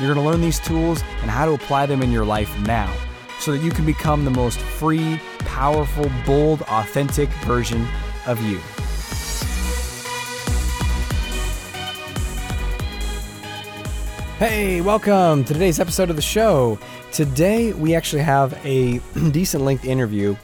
You're going to learn these tools and how to apply them in your life now so that you can become the most free, powerful, bold, authentic version of you. Hey, welcome to today's episode of the show. Today, we actually have a decent length interview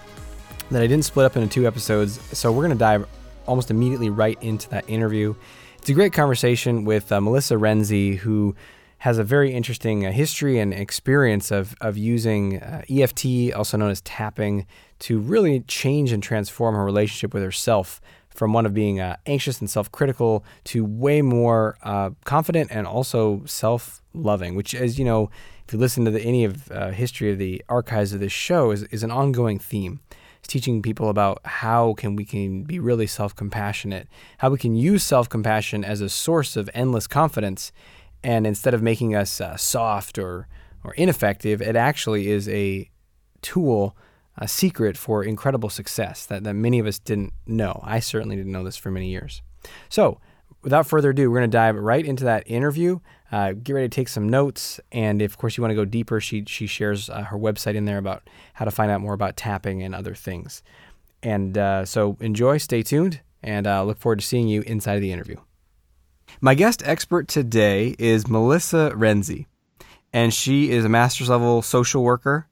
that I didn't split up into two episodes, so we're going to dive almost immediately right into that interview. It's a great conversation with uh, Melissa Renzi, who has a very interesting uh, history and experience of, of using uh, EFT, also known as tapping, to really change and transform her relationship with herself from one of being uh, anxious and self critical to way more uh, confident and also self loving, which, as you know, if you listen to the, any of uh, history of the archives of this show, is, is an ongoing theme. It's teaching people about how can we can be really self compassionate, how we can use self compassion as a source of endless confidence and instead of making us uh, soft or or ineffective, it actually is a tool, a secret for incredible success that, that many of us didn't know. I certainly didn't know this for many years. So, without further ado, we're going to dive right into that interview. Uh, get ready to take some notes, and if, of course, you want to go deeper, she she shares uh, her website in there about how to find out more about tapping and other things. And uh, so, enjoy, stay tuned, and uh, look forward to seeing you inside of the interview. My guest expert today is Melissa Renzi, and she is a master's level social worker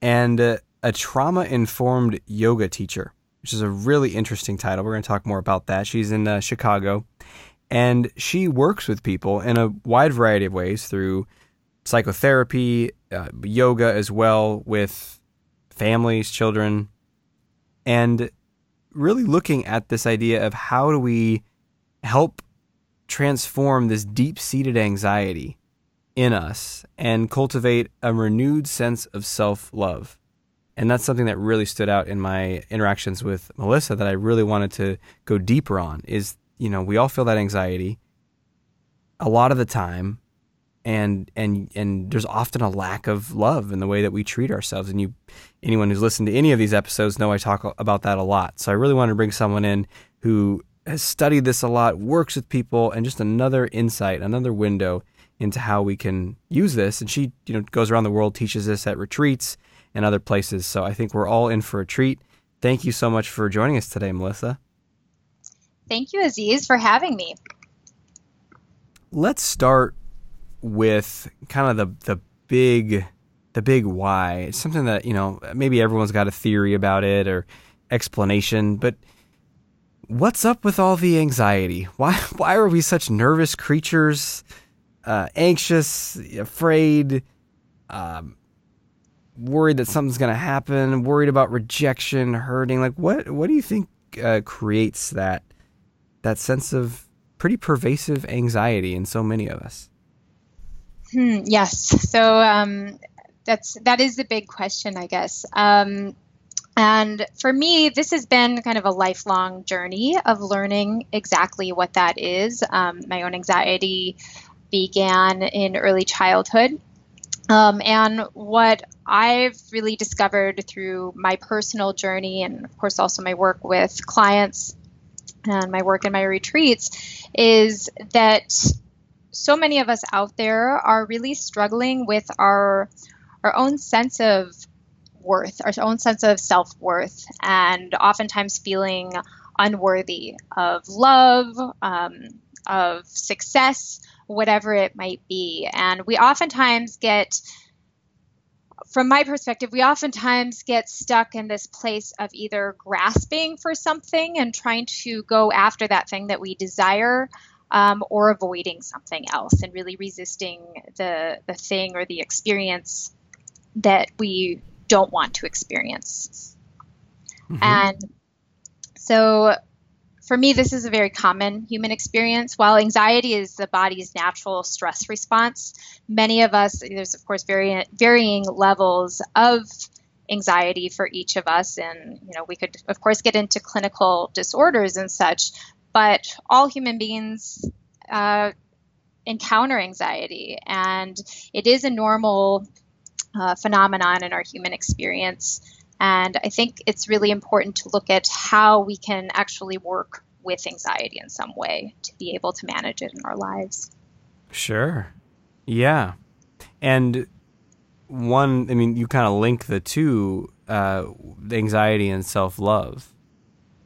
and a, a trauma informed yoga teacher, which is a really interesting title. We're going to talk more about that. She's in uh, Chicago, and she works with people in a wide variety of ways through psychotherapy, uh, yoga as well, with families, children, and really looking at this idea of how do we help transform this deep seated anxiety in us and cultivate a renewed sense of self love. And that's something that really stood out in my interactions with Melissa that I really wanted to go deeper on is, you know, we all feel that anxiety a lot of the time and and and there's often a lack of love in the way that we treat ourselves and you anyone who's listened to any of these episodes know I talk about that a lot. So I really wanted to bring someone in who has studied this a lot, works with people, and just another insight, another window into how we can use this. And she, you know, goes around the world, teaches this at retreats and other places. So I think we're all in for a treat. Thank you so much for joining us today, Melissa. Thank you, Aziz, for having me. Let's start with kind of the the big the big why. It's something that, you know, maybe everyone's got a theory about it or explanation, but what's up with all the anxiety? Why why are we such nervous creatures? Uh, anxious, afraid, um, worried that something's going to happen, worried about rejection, hurting. Like what what do you think uh, creates that that sense of pretty pervasive anxiety in so many of us? Hmm, yes. So um, that's that is the big question, I guess. Um, and for me, this has been kind of a lifelong journey of learning exactly what that is. Um, my own anxiety began in early childhood. Um, and what I've really discovered through my personal journey, and of course also my work with clients and my work in my retreats, is that so many of us out there are really struggling with our our own sense of worth, our own sense of self worth, and oftentimes feeling unworthy of love, um, of success, whatever it might be. And we oftentimes get, from my perspective, we oftentimes get stuck in this place of either grasping for something and trying to go after that thing that we desire. Um, or avoiding something else and really resisting the the thing or the experience that we don't want to experience. Mm-hmm. And so for me, this is a very common human experience. While anxiety is the body's natural stress response, many of us, there's of course varying, varying levels of anxiety for each of us. And, you know, we could, of course, get into clinical disorders and such, but all human beings uh, encounter anxiety. And it is a normal uh, phenomenon in our human experience. And I think it's really important to look at how we can actually work with anxiety in some way to be able to manage it in our lives. Sure. Yeah. And one, I mean, you kind of link the two, uh, anxiety and self love.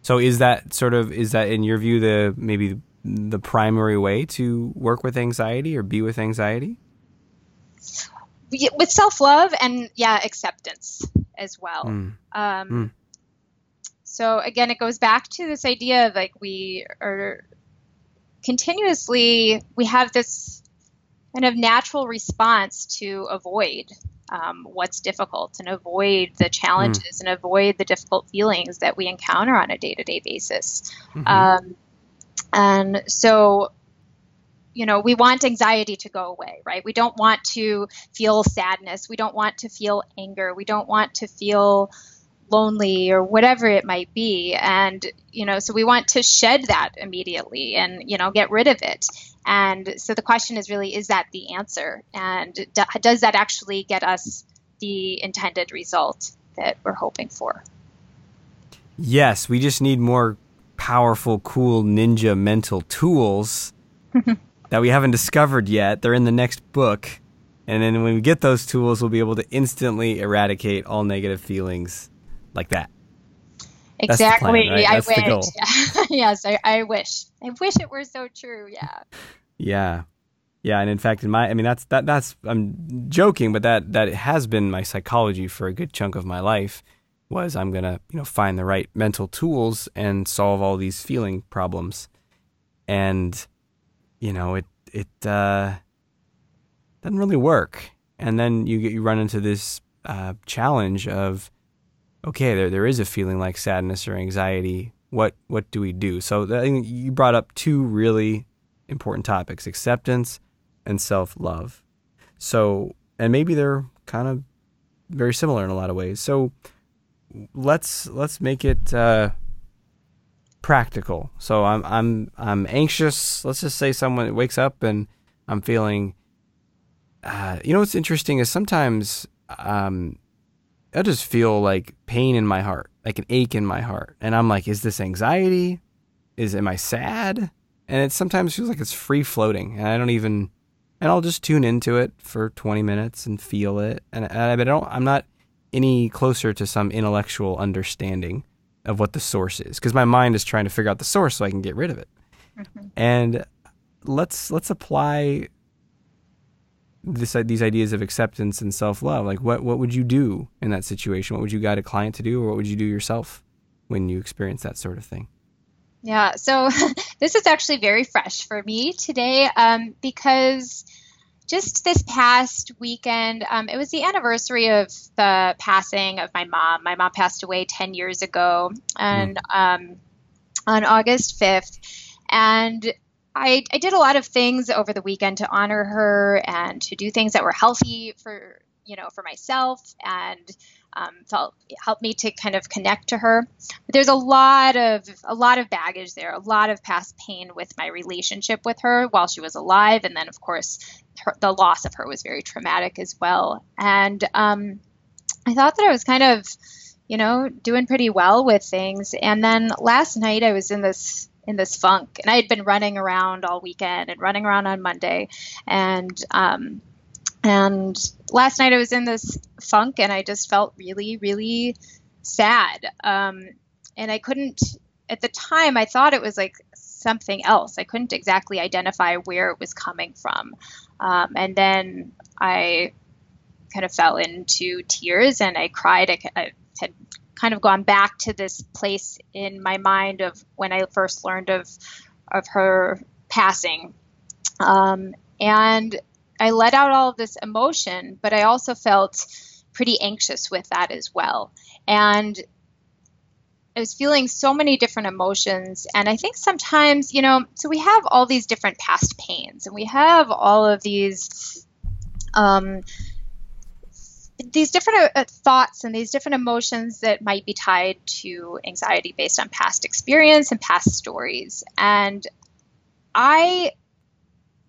So is that sort of, is that in your view the maybe the primary way to work with anxiety or be with anxiety? With self love and yeah, acceptance as well. Mm. Um, Mm. So again, it goes back to this idea of like we are continuously we have this kind of natural response to avoid um, what's difficult and avoid the challenges and avoid the difficult feelings that we encounter on a day-to-day basis. Mhm. Um, and so, you know, we want anxiety to go away, right? We don't want to feel sadness. We don't want to feel anger. We don't want to feel lonely or whatever it might be. And, you know, so we want to shed that immediately and, you know, get rid of it. And so the question is really, is that the answer? And do, does that actually get us the intended result that we're hoping for? Yes, we just need more powerful, cool ninja mental tools that we haven't discovered yet. They're in the next book. And then when we get those tools, we'll be able to instantly eradicate all negative feelings like that. The plan, Exactly. right? I wish. goal. yes, I, I wish. I wish it were so true. Yeah. Yeah. Yeah, and in fact in my I mean that's that that's I'm joking, but that that has been my psychology for a good chunk of my life was I'm going to, you know, find the right mental tools and solve all these feeling problems. And you know, it it uh doesn't really work. And then you get you run into this uh challenge of okay, there there is a feeling like sadness or anxiety. What what do we do? So you brought up two really important topics: acceptance and self love. So, and maybe they're kind of very similar in a lot of ways. So let's let's make it uh, practical. So I'm I'm I'm anxious. Let's just say someone wakes up and I'm feeling. Uh, you know what's interesting is sometimes um, I just feel like pain in my heart, like an ache in my heart, and I'm like, is this anxiety? Is am I sad? And it sometimes feels like it's free floating, and I don't even, and I'll just tune into it for 20 minutes and feel it, and, and I, but I don't, I'm not any closer to some intellectual understanding of what the source is, because my mind is trying to figure out the source so I can get rid of it. And let's let's apply this these ideas of acceptance and self love. Like, what what would you do in that situation? What would you guide a client to do, or what would you do yourself when you experience that sort of thing? Yeah, so this is actually very fresh for me today um, because just this past weekend, um, it was the anniversary of the passing of my mom. My mom passed away 10 years ago and um, on August 5th. And I, I did a lot of things over the weekend to honor her and to do things that were healthy for you know for myself and um, felt helped me to kind of connect to her. But there's a lot of a lot of baggage there, a lot of past pain with my relationship with her while she was alive, and then of course her, the loss of her was very traumatic as well. And um, I thought that I was kind of you know doing pretty well with things, and then last night I was in this in this funk, and I had been running around all weekend and running around on Monday, and um, and last night I was in this funk and I just felt really, really sad. Um, and I couldn't, at the time, I thought it was like something else. I couldn't exactly identify where it was coming from. Um, and then I kind of fell into tears and I cried. I, I had kind of gone back to this place in my mind of when I first learned of of her passing. Um, and I let out all of this emotion, but I also felt pretty anxious with that as well. And I was feeling so many different emotions. And I think sometimes, you know, so we have all these different past pains and we have all of these. Um, these different uh, thoughts and these different emotions that might be tied to anxiety based on past experience and past stories. And I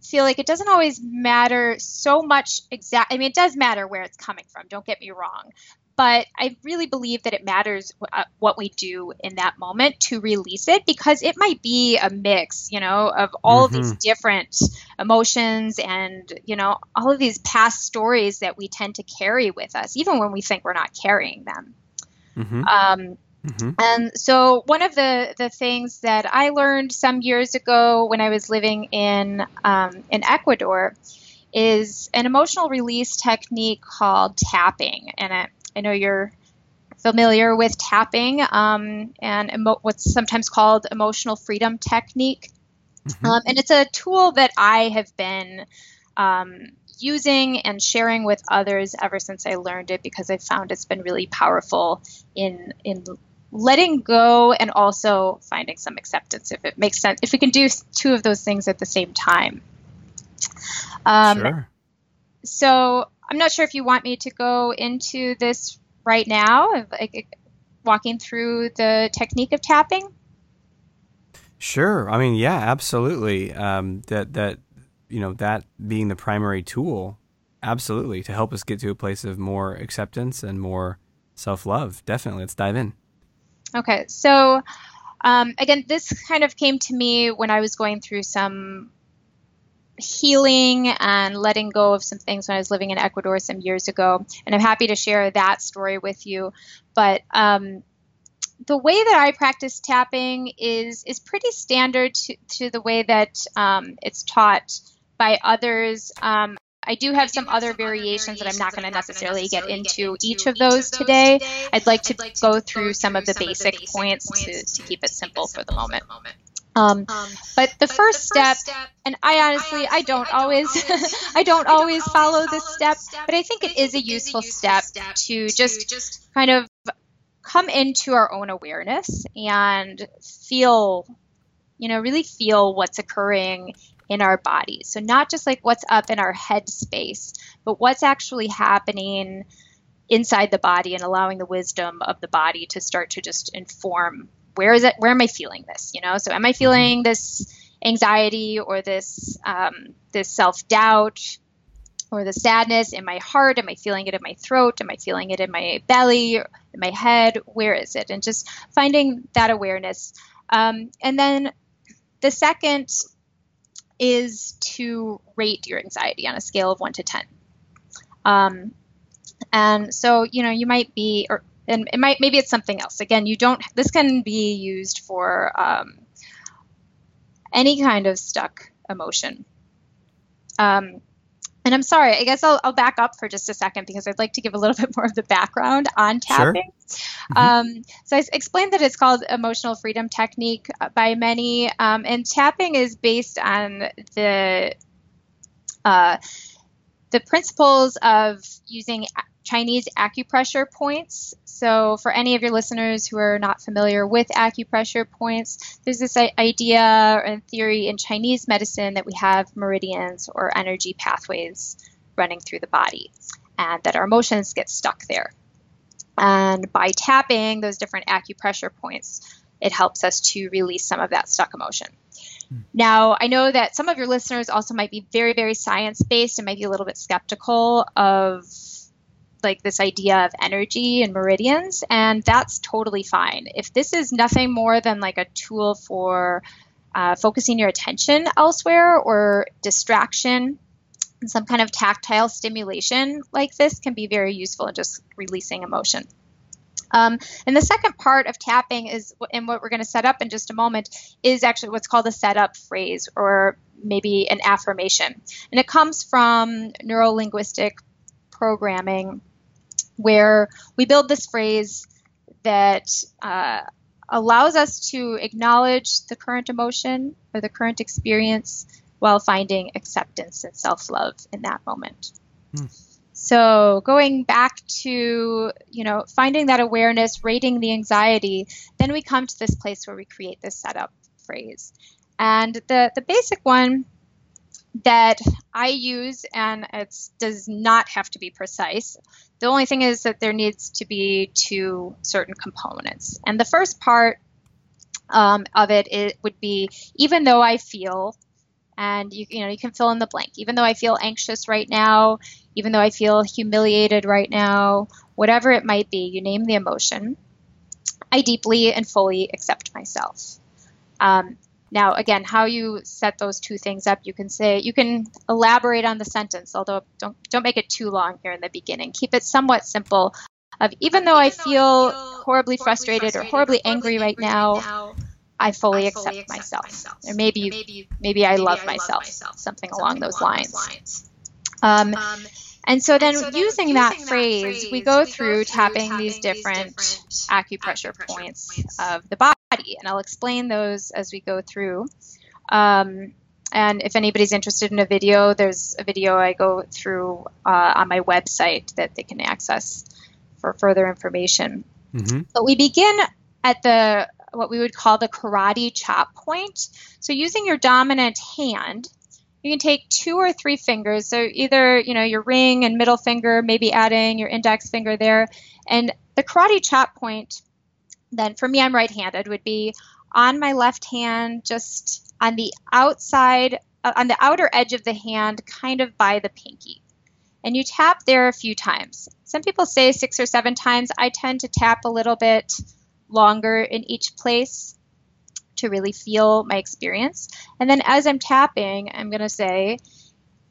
feel like it doesn't always matter so much exact I mean it does matter where it's coming from don't get me wrong but I really believe that it matters uh, what we do in that moment to release it because it might be a mix, you know, of all mm-hmm. of these mm-hmm. different emotions and, you know, all of these past stories that we tend to carry with us, even when we think we're not carrying them. Mm-hmm. Um, Mm-hmm. And so, one of the, the things that I learned some years ago when I was living in um, in Ecuador is an emotional release technique called tapping. And I, I know you're familiar with tapping um, and emo- what's sometimes called emotional freedom technique. Mm-hmm. Um, and it's a tool that I have been um, using and sharing with others ever since I learned it because I found it's been really powerful in in letting go and also finding some acceptance if it makes sense if we can do two of those things at the same time. Um, sure. so i'm not sure if you want me to go into this right now like walking through the technique of tapping? Sure. I mean yeah absolutely. Um, that that you know that being the primary tool absolutely to help us get to a place of more acceptance and more self-love. Definitely let's dive in Okay, so um, again, this kind of came to me when I was going through some healing and letting go of some things when I was living in Ecuador some years ago, and I'm happy to share that story with you. But um, the way that I practice tapping is is pretty standard to, to the way that um, it's taught by others. Um, I do have some other variations that I'm not going to necessarily get into each of those today. I'd like to go through some of the basic points to, to keep it simple for the moment. Um, but the first step, and I honestly, I don't always, I don't always follow this step, but I think it is a useful step to just kind of come into our own awareness and feel, you know, really feel what's occurring in our bodies. So, not just like what's up in our head space, but what's actually happening inside the body and allowing the wisdom of the body to start to just inform where is it, where am I feeling this? You know, so am I feeling this anxiety or this, um, this self doubt? Or the sadness in my heart? Am I feeling it in my throat? Am I feeling it in my belly, in my head? Where is it? And just finding that awareness. Um, and then the second is to rate your anxiety on a scale of one to 10. Um, and so, you know, you might be, or and it might maybe it's something else. Again, you don't. This can be used for um, any kind of stuck emotion. Um, and I'm sorry, I guess I'll, I'll, back up for just a second because I'd like to give a little bit more of the background on tapping. Sure. Mm-hmm. Um, so I explained that it's called emotional freedom technique uh, by many, um, and tapping is based on the uh, the principles of using Chinese acupressure points. So, for any of your listeners who are not familiar with acupressure points, there's this idea and theory in Chinese medicine that we have meridians or energy pathways running through the body, and that our emotions get stuck there. And by tapping those different acupressure points, it helps us to release some of that stuck emotion. Hmm. Now, I know that some of your listeners also might be very, very science based and might be a little bit skeptical of like this idea of energy and meridians, and that's totally fine. If this is nothing more than like a tool for uh, focusing your attention elsewhere or distraction, some kind of tactile stimulation like this can be very useful in just releasing emotion. Um, and the second part of tapping is, and what we're going to set up in just a moment, is actually what's called a setup phrase or maybe an affirmation. And it comes from neuro linguistic programming where we build this phrase that uh, allows us to acknowledge the current emotion or the current experience while finding acceptance and self love in that moment. Hmm. So going back to, you know, finding that awareness, rating the anxiety, then we come to this place where we create this setup phrase. And the, the basic one that I use, and it does not have to be precise. The only thing is that there needs to be two certain components. And the first part um, of it, it would be even though I feel, and you, you know you can fill in the blank. Even though I feel anxious right now, even though I feel humiliated right now, whatever it might be, you name the emotion. I deeply and fully accept myself. Um, now, again, how you set those two things up, you can say you can elaborate on the sentence, although don't don't make it too long here in the beginning. Keep it somewhat simple. Of even though I feel horribly frustrated or horribly angry right now, I fully accept myself. Or maybe maybe I love myself, something along those lines. Um, and so then using that phrase, we go through tapping these different acupressure points of the body body, and I'll explain those as we go through. Um, and if anybody's interested in a video, there's a video I go through uh, on my website that they can access for further information. Mm-hmm. But we begin at the what we would call the karate chop point. So using your dominant hand, you can take two or three fingers. So either you know your ring and middle finger, maybe adding your index finger there, and the karate chop point then for me, I'm right handed, would be on my left hand, just on the outside, uh, on the outer edge of the hand, kind of by the pinky. And you tap there a few times. Some people say six or seven times. I tend to tap a little bit longer in each place to really feel my experience. And then as I'm tapping, I'm going to say,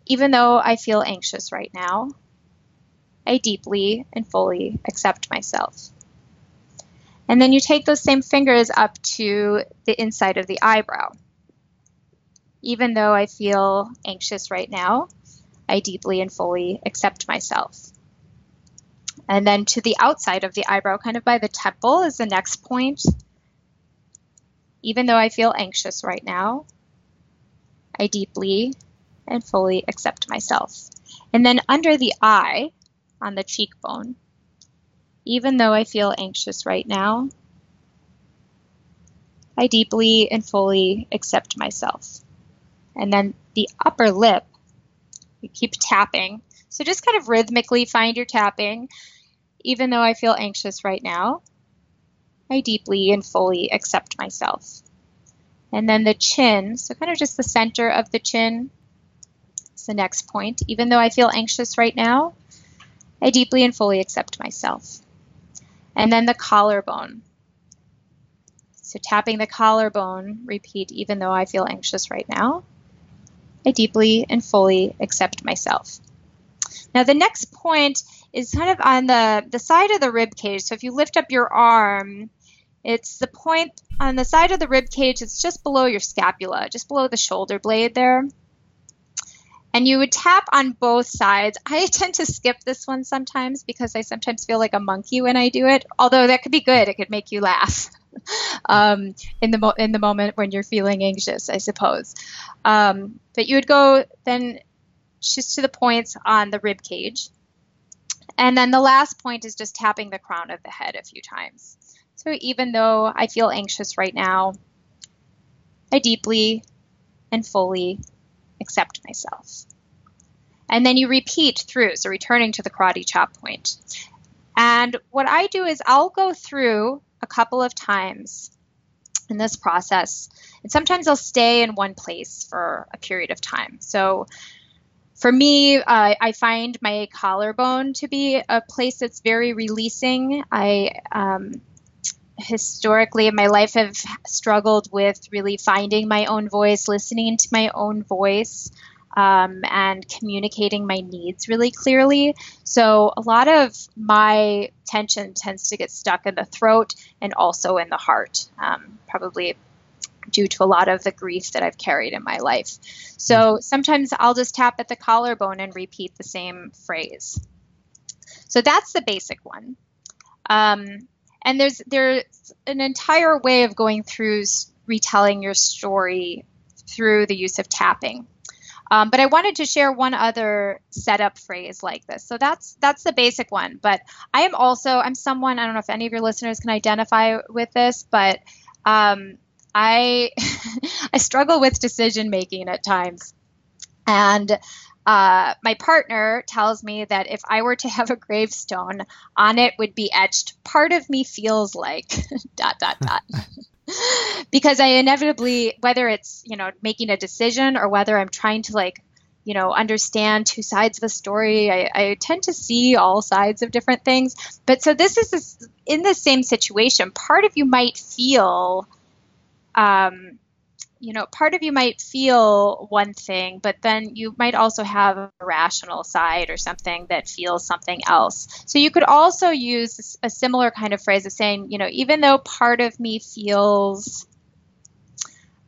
even though I feel anxious right now, I deeply and fully accept myself. And then you take those same fingers up to the inside of the eyebrow. Even though I feel anxious right now, I deeply and fully accept myself. And then to the outside of the eyebrow, kind of by the temple, is the next point. Even though I feel anxious right now, I deeply and fully accept myself. And then under the eye, on the cheekbone, even though I feel anxious right now, I deeply and fully accept myself. And then the upper lip, you keep tapping. So just kind of rhythmically find your tapping. Even though I feel anxious right now, I deeply and fully accept myself. And then the chin, so kind of just the center of the chin, is the next point. Even though I feel anxious right now, I deeply and fully accept myself. And then the collarbone. So tapping the collarbone, repeat, even though I feel anxious right now, I deeply and fully accept myself. Now the next point is kind of on the, the side of the rib cage. So if you lift up your arm, it's the point on the side of the rib cage, it's just below your scapula, just below the shoulder blade there and you would tap on both sides. I tend to skip this one sometimes because I sometimes feel like a monkey when I do it. Although that could be good; it could make you laugh um, in the mo- in the moment when you're feeling anxious, I suppose. Um, but you would go then just to the points on the rib cage, and then the last point is just tapping the crown of the head a few times. So even though I feel anxious right now, I deeply and fully accept myself. And then you repeat through, so returning to the karate chop point. And what I do is I'll go through a couple of times in this process, and sometimes I'll stay in one place for a period of time. So for me, uh, I find my collarbone to be a place that's very releasing. I um, historically in my life have struggled with really finding my own voice, listening to my own voice, um, and communicating my needs really clearly. So a lot of my tension tends to get stuck in the throat and also in the heart, um, probably due to a lot of the grief that I've carried in my life. So mm-hmm. sometimes I'll just tap at the collarbone and repeat the same phrase. So that's the basic one. Um, and there's there's an entire way of going through retelling your story through the use of tapping. Um, but I wanted to share one other setup phrase like this. So that's that's the basic one. But I am also I'm someone I don't know if any of your listeners can identify with this, but um, I I struggle with decision making at times, and uh, my partner tells me that if I were to have a gravestone, on it would be etched, "Part of me feels like dot dot dot." because I inevitably, whether it's you know making a decision or whether I'm trying to like you know understand two sides of a story, I, I tend to see all sides of different things. But so this is this, in the same situation. Part of you might feel um, you know, part of you might feel one thing, but then you might also have a rational side or something that feels something else. So you could also use a similar kind of phrase of saying, you know, even though part of me feels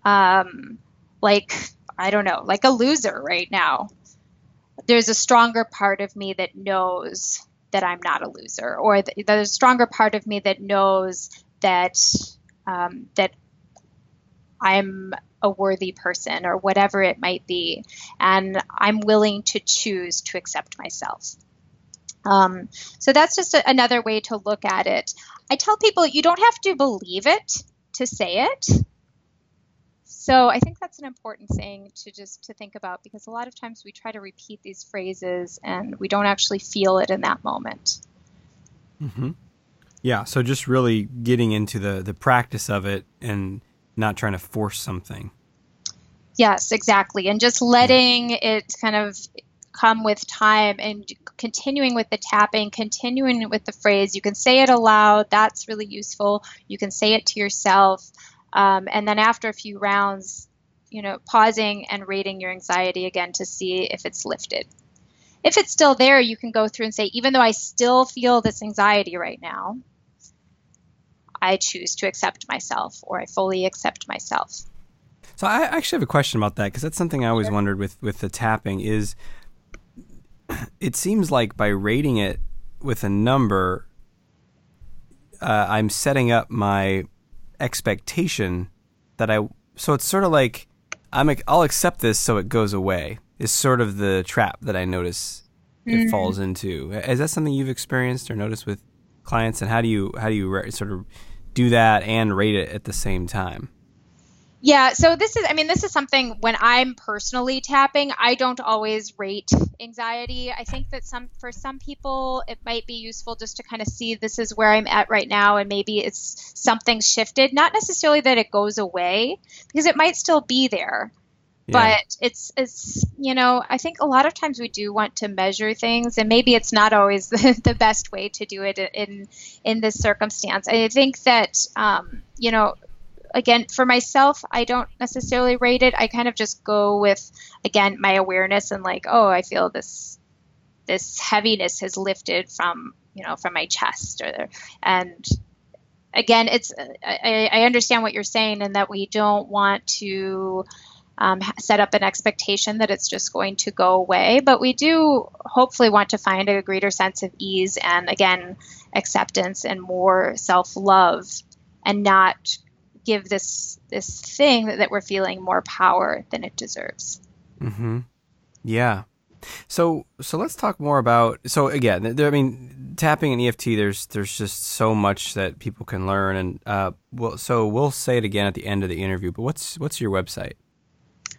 um, like, I don't know, like a loser right now, there's a stronger part of me that knows that I'm not a loser, or there's a stronger part of me that knows that um, that I'm a worthy person or whatever it might be. And I'm willing to choose to accept myself. Um, so that's just a, another way to look at it. I tell people you don't have to believe it to say it. So I think that's an important thing to just to think about because a lot of times we try to repeat these phrases and we don't actually feel it in that moment. Mm-hmm. Yeah. So just really getting into the the practice of it and not trying to force something. Yes, exactly. And just letting it kind of come with time and continuing with the tapping, continuing with the phrase. You can say it aloud, that's really useful. You can say it to yourself. Um, and then after a few rounds, you know, pausing and rating your anxiety again to see if it's lifted. If it's still there, you can go through and say, even though I still feel this anxiety right now, I choose to accept myself or I fully accept myself. So I actually have a question about that because that's something I always sure. wondered with with the tapping is it seems like by rating it with a number uh, I'm setting up my expectation that I so it's sort of like I'm I'll accept this so it goes away is sort of the trap that I notice it mm. falls into. Is that something you've experienced or noticed with clients and how do you how do you sort of do that and rate it at the same time? Yeah, so this is, I mean, this is something when I'm personally tapping, I don't always rate anxiety. I think that some, for some people, it might be useful just to kind of see this is where I'm at right now, and maybe it's something shifted. Not necessarily that it goes away, because it might still be there. But it's it's you know I think a lot of times we do want to measure things and maybe it's not always the, the best way to do it in in this circumstance. I think that um, you know again for myself i don't necessarily rate it i kind of just go with again my awareness and like oh i feel this this heaviness has lifted from you know from my chest or and again it's I, I understand what you're saying and that we don't want to um, set up an expectation that it's just going to go away. But we do hopefully want to find a greater sense of ease and, again, acceptance and more self love and not give this this thing that, we're feeling more power than it deserves. Mm-hmm. Yeah. So so let's talk more about so again there, I mean tapping and EFT there's there's just so much that people can learn and uh well so we'll say it again at the end of the interview but what's what's your website?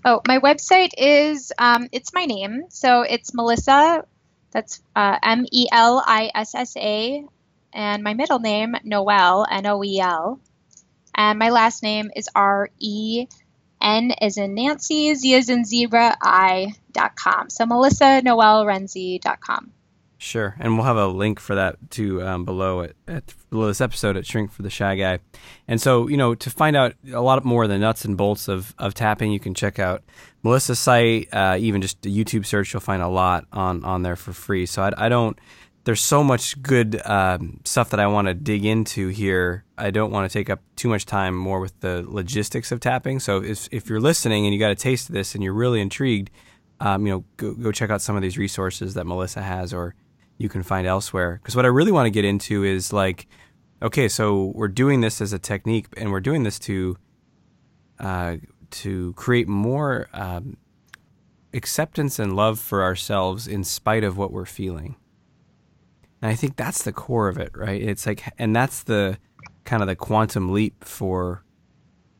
Oh, my website is um, it's my name, so it's Melissa. That's uh, M E L I S S A, and my middle name Noel N O E L, and my last name is R E N is in Nancy, Z is in zebra, I dot com. So Melissa Noel Renzi dot com. Sure, and we'll have a link for that too um, below it at below this episode at Shrink for the Shy Guy. And so, you know, to find out a lot more of the nuts and bolts of, of tapping, you can check out Melissa's site. Uh, even just a YouTube search, you'll find a lot on on there for free. So I, I don't. There's so much good um, stuff that I want to dig into here. I don't want to take up too much time more with the logistics of tapping. So if if you're listening and you got a taste of this and you're really intrigued, um, you know, go go check out some of these resources that Melissa has or you can find elsewhere. Because what I really want to get into is like, okay, so we're doing this as a technique, and we're doing this to uh, to create more um, acceptance and love for ourselves in spite of what we're feeling. And I think that's the core of it, right? It's like, and that's the kind of the quantum leap for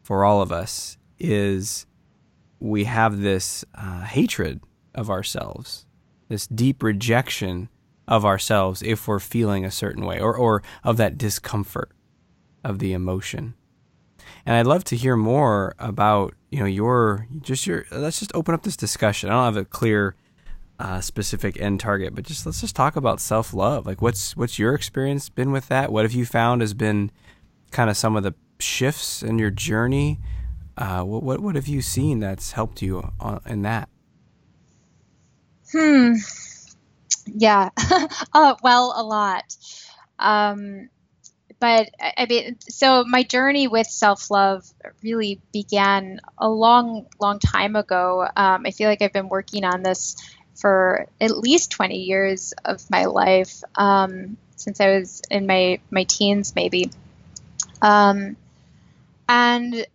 for all of us is we have this uh, hatred of ourselves, this deep rejection of ourselves if we're feeling a certain way, or or of that discomfort of the emotion. And I'd love to hear more about you know your just your. Let's just open up this discussion. I don't have a clear uh, specific end target, but just let's just talk about self love. Like, what's what's your experience been with that? What have you found has been kind of some of the shifts in your journey? Uh, what what what have you seen that's helped you on, in that? Hmm. Yeah. uh, well, a lot. Um, but I mean, so my journey with self love really began a long, long time ago. Um, I feel like I've been working on this for at least 20 years of my life um, since I was in my, my teens, maybe. Um, and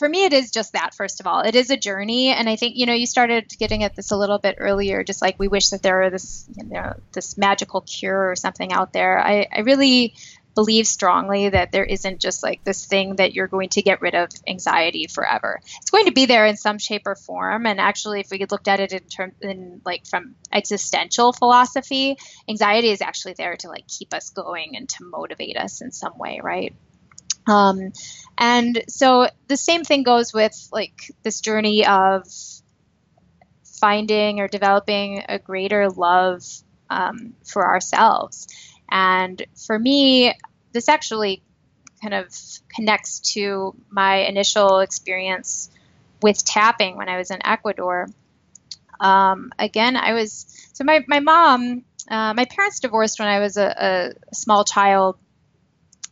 for me, it is just that, first of all. It is a journey. And I think, you know, you started getting at this a little bit earlier, just like we wish that there were this, you know, this magical cure or something out there. I, I really believe strongly that there isn't just like this thing that you're going to get rid of anxiety forever. It's going to be there in some shape or form. And actually, if we looked at it in terms in like from existential philosophy, anxiety is actually there to like keep us going and to motivate us in some way, right? Um, and so the same thing goes with like this journey of finding or developing a greater love um, for ourselves. And for me, this actually kind of connects to my initial experience with tapping when I was in Ecuador. Um, again, I was so my my mom, uh, my parents divorced when I was a, a, small child,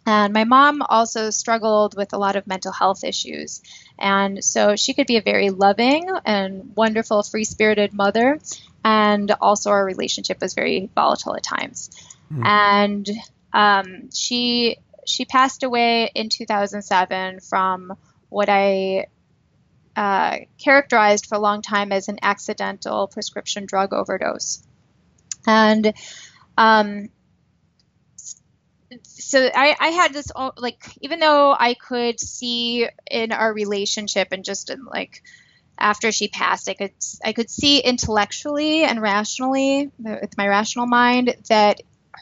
and my mom also struggled with a lot of mental health issues, and so she could be a very loving and wonderful, free spirited mother, and also our relationship was very volatile at times. Mm. And um, she she passed away in 2007 from what I uh, characterized for a long time as an accidental prescription drug overdose. And um, so I, I, had this like even though I could see in our relationship and just in like after she passed, I could I could see intellectually and rationally with my rational mind that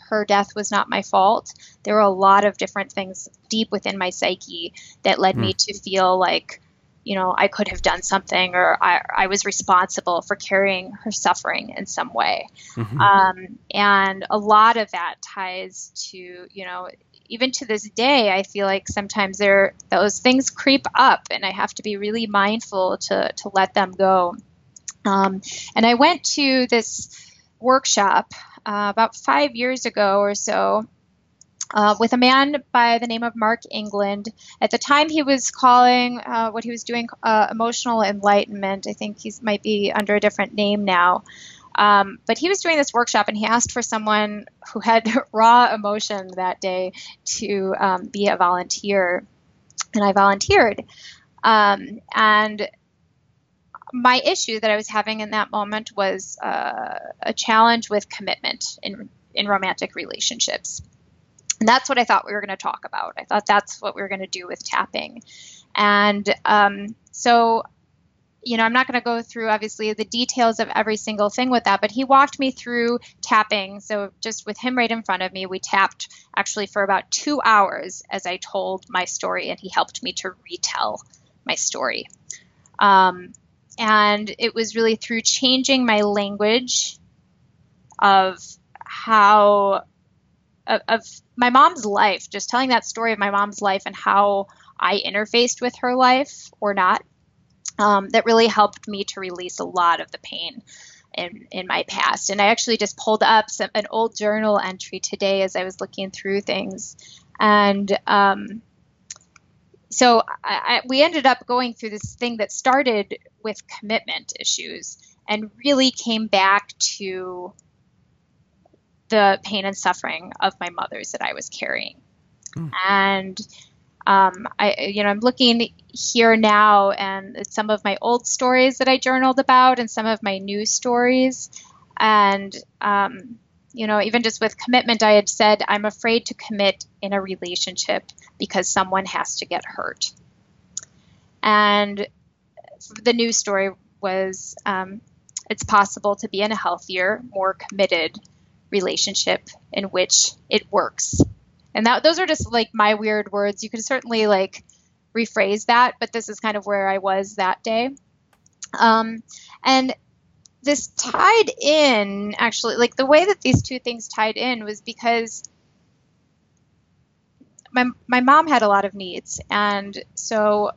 her death was not my fault. There were a lot of different things deep within my psyche that led mm. me hmm. to feel like, you know, I could have done something or I, I was responsible for carrying her suffering in some way. Mm-hmm. Um, and a lot of that ties to, you know, even to this day, I feel like sometimes there those things creep up, and I have to be really mindful to to let them go. Um, and I went to this workshop uh, about five years ago or so uh, with a man by the name of Mark England. At the time, he was calling uh, what he was doing uh, emotional enlightenment. I think he might be under a different name now. Um, but he was doing this workshop and he asked for someone who had raw emotion that day to um, be a volunteer. And I volunteered. Um, and my issue that I was having in that moment was uh, a challenge with commitment in in romantic relationships. And that's what I thought we were going to talk about. I thought that's what we were going to do with tapping. And um, so, you know, I'm not going to go through obviously the details of every single thing with that, but he walked me through tapping. So, just with him right in front of me, we tapped actually for about two hours as I told my story, and he helped me to retell my story. Um, and it was really through changing my language of how of, of, my mom's life just telling that story of my mom's life and how i interfaced with her life or not um, that really helped me to release a lot of the pain in, in my past. And i actually just pulled up some, an old journal entry today as i was looking through things. And um, so I, I, we ended up going through this thing that started with commitment issues and really came back to the pain and suffering of my mother's that I was carrying. Mm. And Um, I, you know, I'm looking here now, and some of my old stories that I journaled about, and some of my new stories, and um, you know, even just with commitment, I had said I'm afraid to commit in a relationship because someone has to get hurt. And the new story was um, it's possible to be in a healthier, more committed relationship in which it works. And that those are just like my weird words. You can certainly like rephrase that but this is kind of where i was that day. Um, and this tied in actually like the way that these two things tied in was because my, my mom had a lot of needs. And so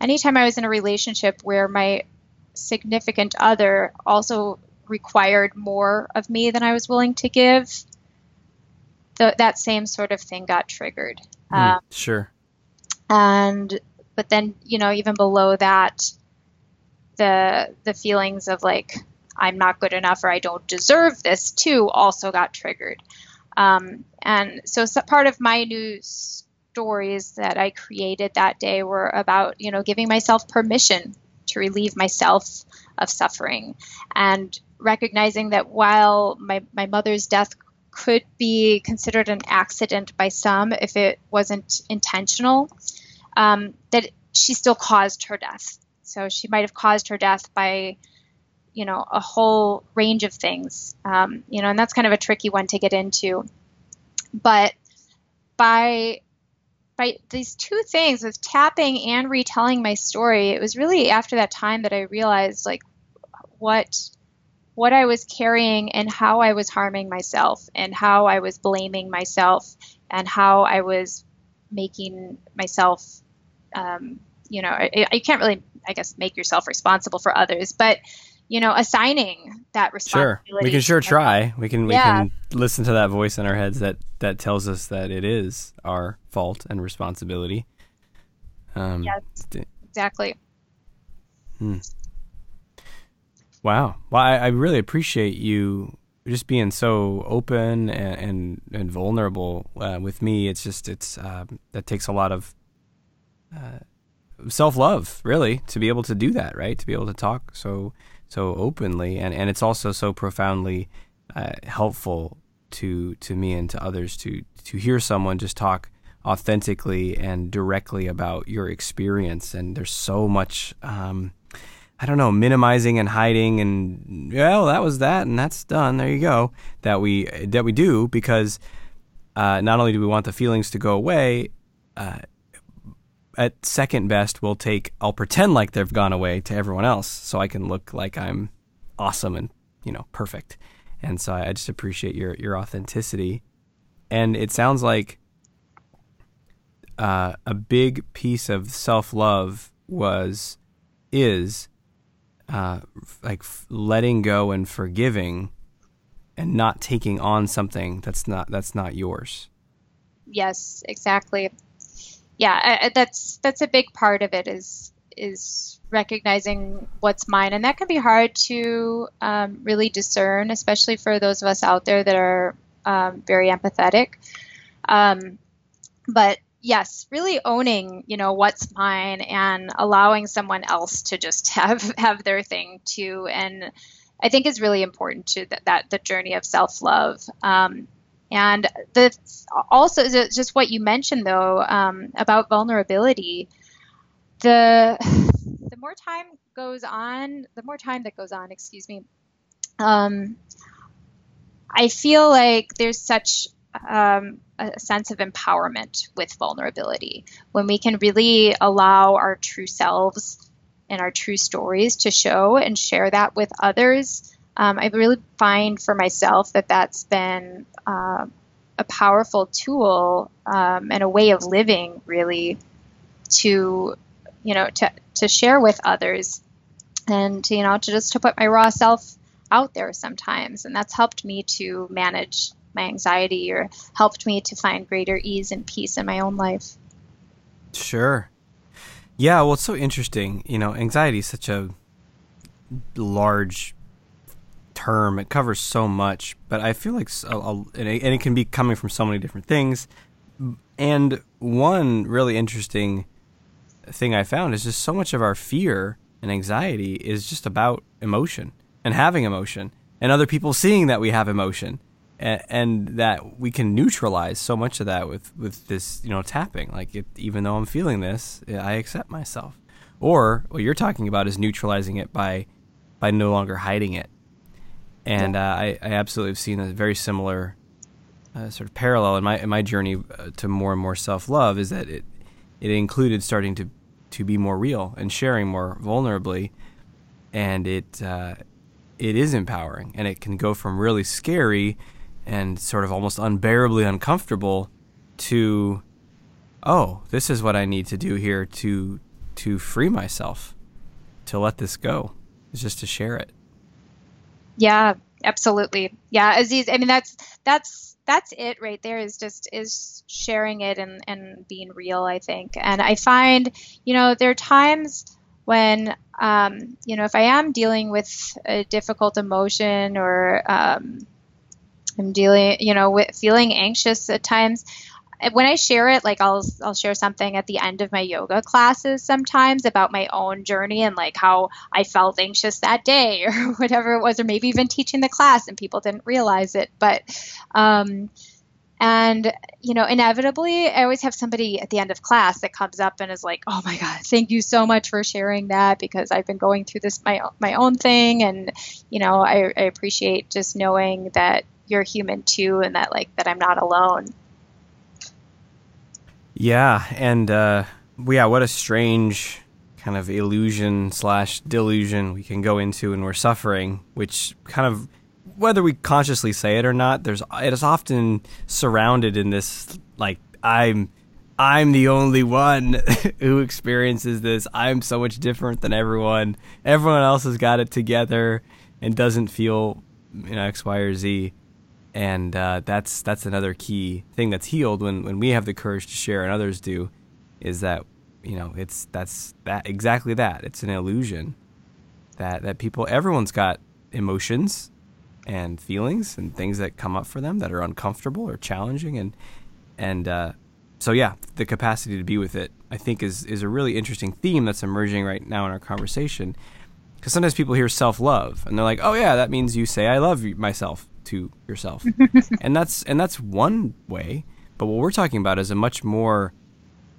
anytime i was in a relationship where my significant other also required more of me than i was willing to give the, that same sort of thing got triggered. Mm, um, sure. And but then you know even below that, the the feelings of like I'm not good enough or I don't deserve this too also got triggered. Um, and so, so part of my new stories that I created that day were about you know giving myself permission to relieve myself of suffering and recognizing that while my, my mother's death could be considered an accident by some if it wasn't intentional, um, that she still caused her death. So she might have caused her death by, you know, a whole range of things. Um, you know, and that's kind of a tricky one to get into. But by by these two things, with tapping and retelling my story, it was really after that time that I realized like what what I was carrying and how I was harming myself and how I was blaming myself and how I was making myself, um, you know, you can't really, I guess, make yourself responsible for others, but you know, assigning that responsibility. Sure, we can sure try. We can we yeah. can listen to that voice in our heads that that tells us that it is our fault and responsibility. Um, yes, exactly. Hmm. Wow. Well, I, I really appreciate you just being so open and and, and vulnerable uh, with me. It's just it's uh, that takes a lot of uh, self love, really, to be able to do that, right? To be able to talk so so openly, and and it's also so profoundly uh, helpful to to me and to others to to hear someone just talk authentically and directly about your experience. And there's so much. Um, I don't know, minimizing and hiding and well, that was that and that's done. There you go. That we that we do because uh, not only do we want the feelings to go away, uh, at second best, we'll take. I'll pretend like they've gone away to everyone else, so I can look like I'm awesome and you know perfect. And so I just appreciate your your authenticity. And it sounds like uh, a big piece of self love was is uh, like letting go and forgiving and not taking on something that's not that's not yours. Yes exactly. Yeah I, that's that's a big part of it is is recognizing what's mine. And that can be hard to um, really discern especially for those of us out there that are um, very empathetic. Um, but yes, really owning, you know, what's mine and allowing someone else to just have have their thing too. And I think is really important to that, that the journey of self love. Um, and the also just what you mentioned though um, about vulnerability. The the more time goes on, the more time that goes on, excuse me. Um, I feel like there's such um, a sense of empowerment with vulnerability when we can really allow our true selves and our true stories to show and share that with others. Um, I really find for myself that that's been uh, a powerful tool um, and a way of living, really, to you know to to share with others, and you know to just to put my raw self out there sometimes, and that's helped me to manage my anxiety or helped me to find greater ease and peace in my own life. Sure. Yeah, well, it's so interesting. You know, anxiety is such a large term. It covers so much, but I feel like, and, it, can be coming from so many different things. and one really interesting thing I found is just so much of our fear and anxiety is just about emotion and having emotion and other people seeing that we have emotion and, and that we can neutralize so much of that with, with this, you know, tapping. Like, it, even though I'm feeling this, I accept myself. Or what you're talking about is neutralizing it by by no longer hiding it. And uh, I, I absolutely have seen a very similar uh, sort of parallel in my in my journey uh, to more and more self love is that it it included starting to to be more real and sharing more vulnerably, and it uh, it is empowering and it can go from really scary and sort of almost unbearably uncomfortable to oh this is what I need to do here to to free myself to let this go is just to share it. Yeah, absolutely. Yeah, Aziz, I mean that's that's that's it right there is just is sharing it and and being real, I think. And I find, you know, there are times when um, you know if I am dealing with a difficult emotion or um, I'm dealing, you know, with feeling anxious at times, when I share it, like I'll I'll share something at the end of my yoga classes sometimes about my own journey and like how I felt anxious that day or whatever it was, or maybe even teaching the class and people didn't realize it. But um, and you know, inevitably, I always have somebody at the end of class that comes up and is like, "Oh my God, thank you so much for sharing that because I've been going through this my my own thing, and you know, I, I appreciate just knowing that you're human too, and that like that I'm not alone." Yeah, and uh, yeah, what a strange kind of illusion slash delusion we can go into when we're suffering, which kind of whether we consciously say it or not, there's it is often surrounded in this like I'm I'm the only one who experiences this. I'm so much different than everyone. Everyone else has got it together and doesn't feel you know X, Y, or Z and uh, that's that's another key thing that's healed when when we have the courage to share and others do, is that you know it's that's that exactly that. It's an illusion that that people everyone's got emotions and feelings and things that come up for them that are uncomfortable or challenging. And and uh, so yeah the capacity to be with it I think is is a really interesting theme that's emerging right now in our conversation. Because sometimes people hear self love and they're like oh yeah that means you say I love myself to yourself. and that's and that's one way. But what we're talking about is a much more.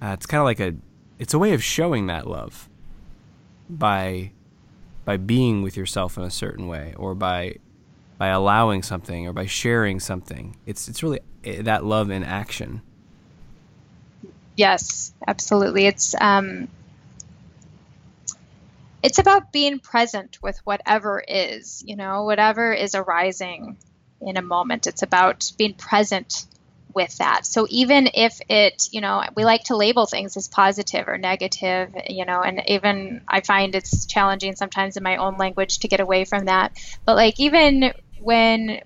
Uh, it's kind of like a. It's a way of showing that love. By, by being with yourself in a certain way, or by, by allowing something, or by sharing something. It's it's really eh, that love in action. Yes, absolutely. It's um, it's about being present with whatever is, you know, whatever is arising in a moment. It's about being present with that. So even if it, you know, we like to label things as positive or negative, you know, and even I find it's challenging sometimes in my own language to get away from that. But like even when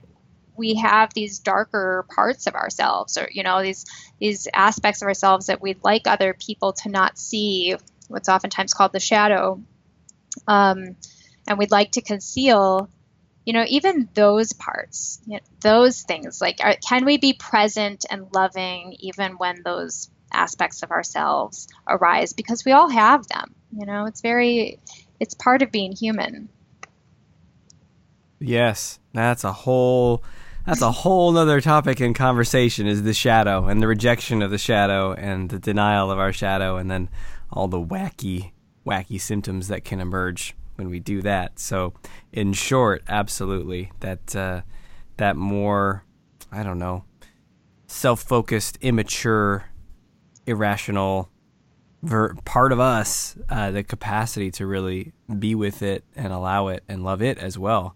we have these darker parts of ourselves or you know these these aspects of ourselves that we'd like other people to not see what's oftentimes called the shadow um, and we'd like to conceal you know, even those parts, you know, those things, like, are, can we be present and loving even when those aspects of ourselves arise? Because we all have them. You know, it's very, it's part of being human. Yes, that's a whole. That's a whole nother topic in conversation is the shadow and the rejection of the shadow and the denial of our shadow and then all the wacky, wacky symptoms that can emerge when we do that. So, in short, absolutely that uh, that more, I don't know, self-focused, immature, irrational ver- part of us, uh, the capacity to really be with it and allow it and love it as well,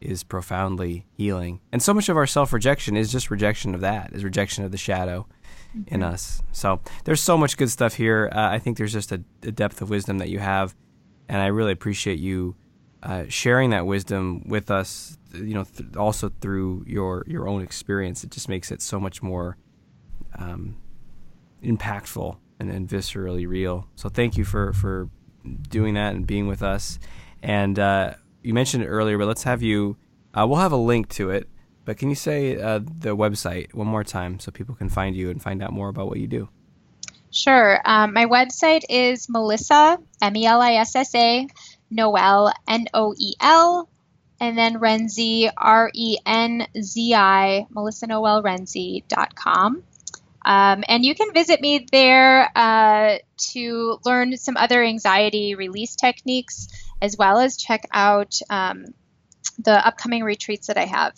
is profoundly healing. And so much of our self-rejection is just rejection of that, is rejection of the shadow. Mm-hmm. In us, so there's so much good stuff here. Uh, I think there's just a, a depth of wisdom that you have and I really appreciate you uh, sharing that wisdom with us. You know, th- also through your your own experience, it just makes it so much more um, impactful and, and viscerally real. So thank you for for doing that and being with us. And uh, you mentioned it earlier, but let's have you. Uh, we'll have a link to it, but can you say uh, the website one more time so people can find you and find out more about what you do? Sure. Um, my website is Melissa, M E L I S S A, Noel, N O E L, and then Renzi, R E N Z I, melissanoelrenzi.com. Um, and you can visit me there uh, to learn some other anxiety release techniques, as well as check out um, the upcoming retreats that I have.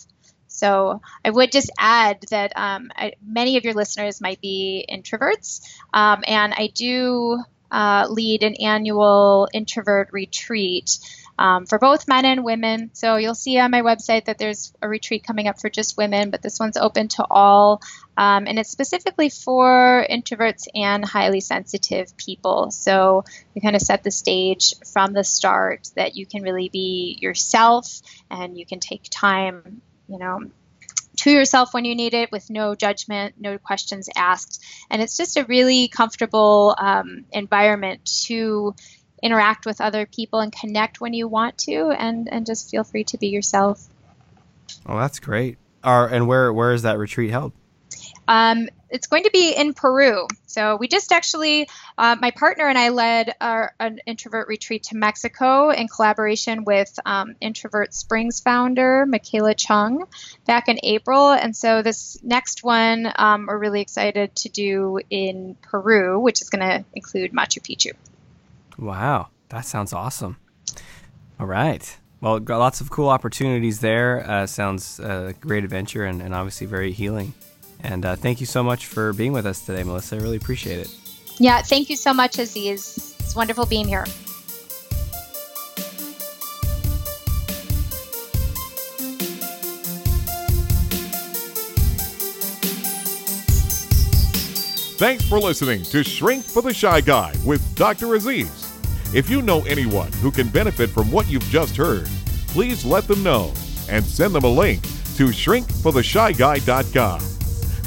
So I would just add that um, I, many of your listeners might be introverts, um, and I do uh, lead an annual introvert retreat um, for both men and women. So you'll see on my website that there's a retreat coming up for just women, but this one's open to all. Um, and it's specifically for introverts and highly sensitive people. So we kind of set the stage from the start that you can really be yourself and you can take time, you know, to yourself when you need it with no judgment, no questions asked. And it's just a really comfortable um, environment to interact with other people and connect when you want to and, and just feel free to be yourself. Oh, that's great. Are, and where, where is that retreat held? Um, it's going to be in Peru. So we just actually, uh, my partner and I led our, an introvert retreat to Mexico in collaboration with um, Introvert Springs founder Michaela Chung back in April. And so this next one um, we're really excited to do in Peru, which is going to include Machu Picchu. Wow, that sounds awesome. All right. Well, got lots of cool opportunities there. Uh, sounds a great adventure and, and obviously very healing. And uh, thank you so much for being with us today, Melissa. I really appreciate it. Yeah, thank you so much, Aziz. It's wonderful being here. Thanks for listening to Shrink for the Shy Guy with Dr. Aziz. If you know anyone who can benefit from what you've just heard, please let them know and send them a link to shrinkfortheshyguy.com.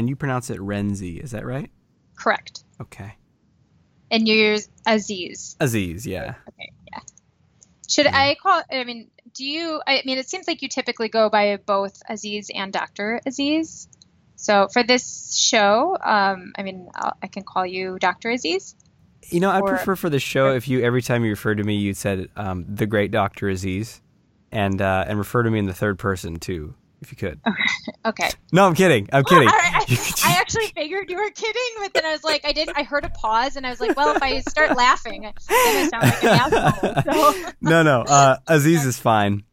And you pronounce it Renzi, is that right? Correct. Okay. And you're Aziz. Aziz, yeah. Okay, yeah. Should Yeah. I call? I mean, do you? I mean, it seems like you typically go by both Aziz and Doctor Aziz. So for this show, um, I mean, I'll, I can call you Doctor Aziz. You know, I prefer for the show if you every time you refer to me, you said um, the great Doctor Aziz, and uh, and refer to me in the third person too, if you could. Okay. No, I'm kidding. I'm kidding. I, I actually figured you were kidding, but then I was like, I did. I heard a pause, and I was like, well, if I start laughing, then I sound like an asshole. So. no, no. Uh, Aziz is fine.